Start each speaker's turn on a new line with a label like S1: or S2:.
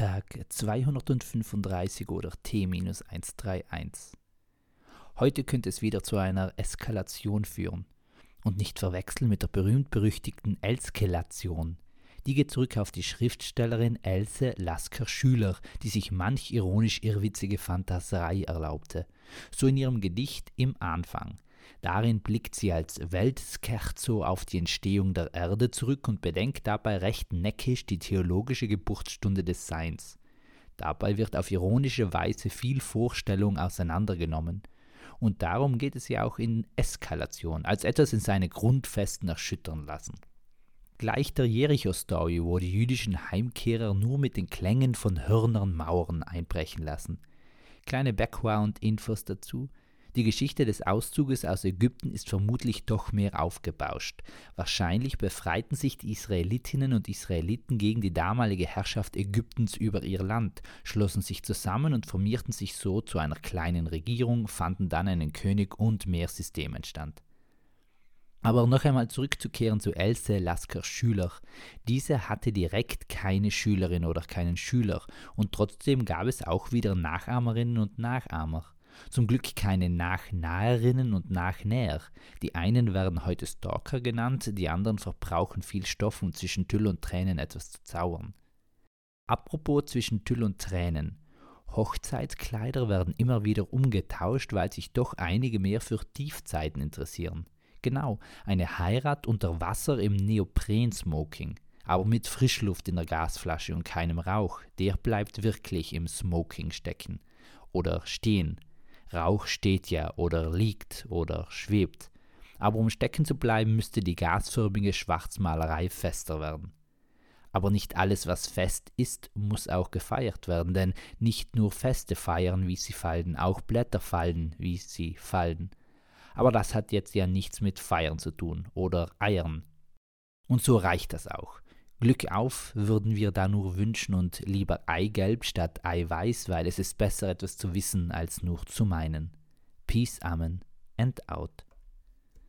S1: Tag 235 oder T-131. Heute könnte es wieder zu einer Eskalation führen. Und nicht verwechseln mit der berühmt-berüchtigten Elskelation. Die geht zurück auf die Schriftstellerin Else Lasker-Schüler, die sich manch ironisch irrwitzige Fantaserei erlaubte. So in ihrem Gedicht Im Anfang. Darin blickt sie als Weltscherzo auf die Entstehung der Erde zurück und bedenkt dabei recht neckisch die theologische Geburtsstunde des Seins. Dabei wird auf ironische Weise viel Vorstellung auseinandergenommen. Und darum geht es ja auch in Eskalation, als etwas in seine Grundfesten erschüttern lassen. Gleich der Jericho-Story, wo die jüdischen Heimkehrer nur mit den Klängen von Hörnern Mauern einbrechen lassen. Kleine Background-Infos dazu. Die Geschichte des Auszuges aus Ägypten ist vermutlich doch mehr aufgebauscht. Wahrscheinlich befreiten sich die Israelitinnen und Israeliten gegen die damalige Herrschaft Ägyptens über ihr Land, schlossen sich zusammen und formierten sich so zu einer kleinen Regierung, fanden dann einen König und mehr System entstand. Aber noch einmal zurückzukehren zu Else Lasker Schüler. Diese hatte direkt keine Schülerin oder keinen Schüler und trotzdem gab es auch wieder Nachahmerinnen und Nachahmer. Zum Glück keine Nachnaherinnen und Nachnäher. Die einen werden heute Stalker genannt, die anderen verbrauchen viel Stoff, um zwischen Tüll und Tränen etwas zu zaubern. Apropos zwischen Tüll und Tränen. Hochzeitskleider werden immer wieder umgetauscht, weil sich doch einige mehr für Tiefzeiten interessieren. Genau, eine Heirat unter Wasser im Neoprensmoking, aber mit Frischluft in der Gasflasche und keinem Rauch, der bleibt wirklich im Smoking stecken. Oder stehen, Rauch steht ja oder liegt oder schwebt. Aber um stecken zu bleiben, müsste die gasförmige Schwarzmalerei fester werden. Aber nicht alles, was fest ist, muss auch gefeiert werden, denn nicht nur Feste feiern, wie sie fallen, auch Blätter fallen, wie sie fallen. Aber das hat jetzt ja nichts mit Feiern zu tun oder Eiern. Und so reicht das auch. Glück auf würden wir da nur wünschen und lieber Eigelb statt Eiweiß, weil es ist besser etwas zu wissen als nur zu meinen. Peace, Amen and out.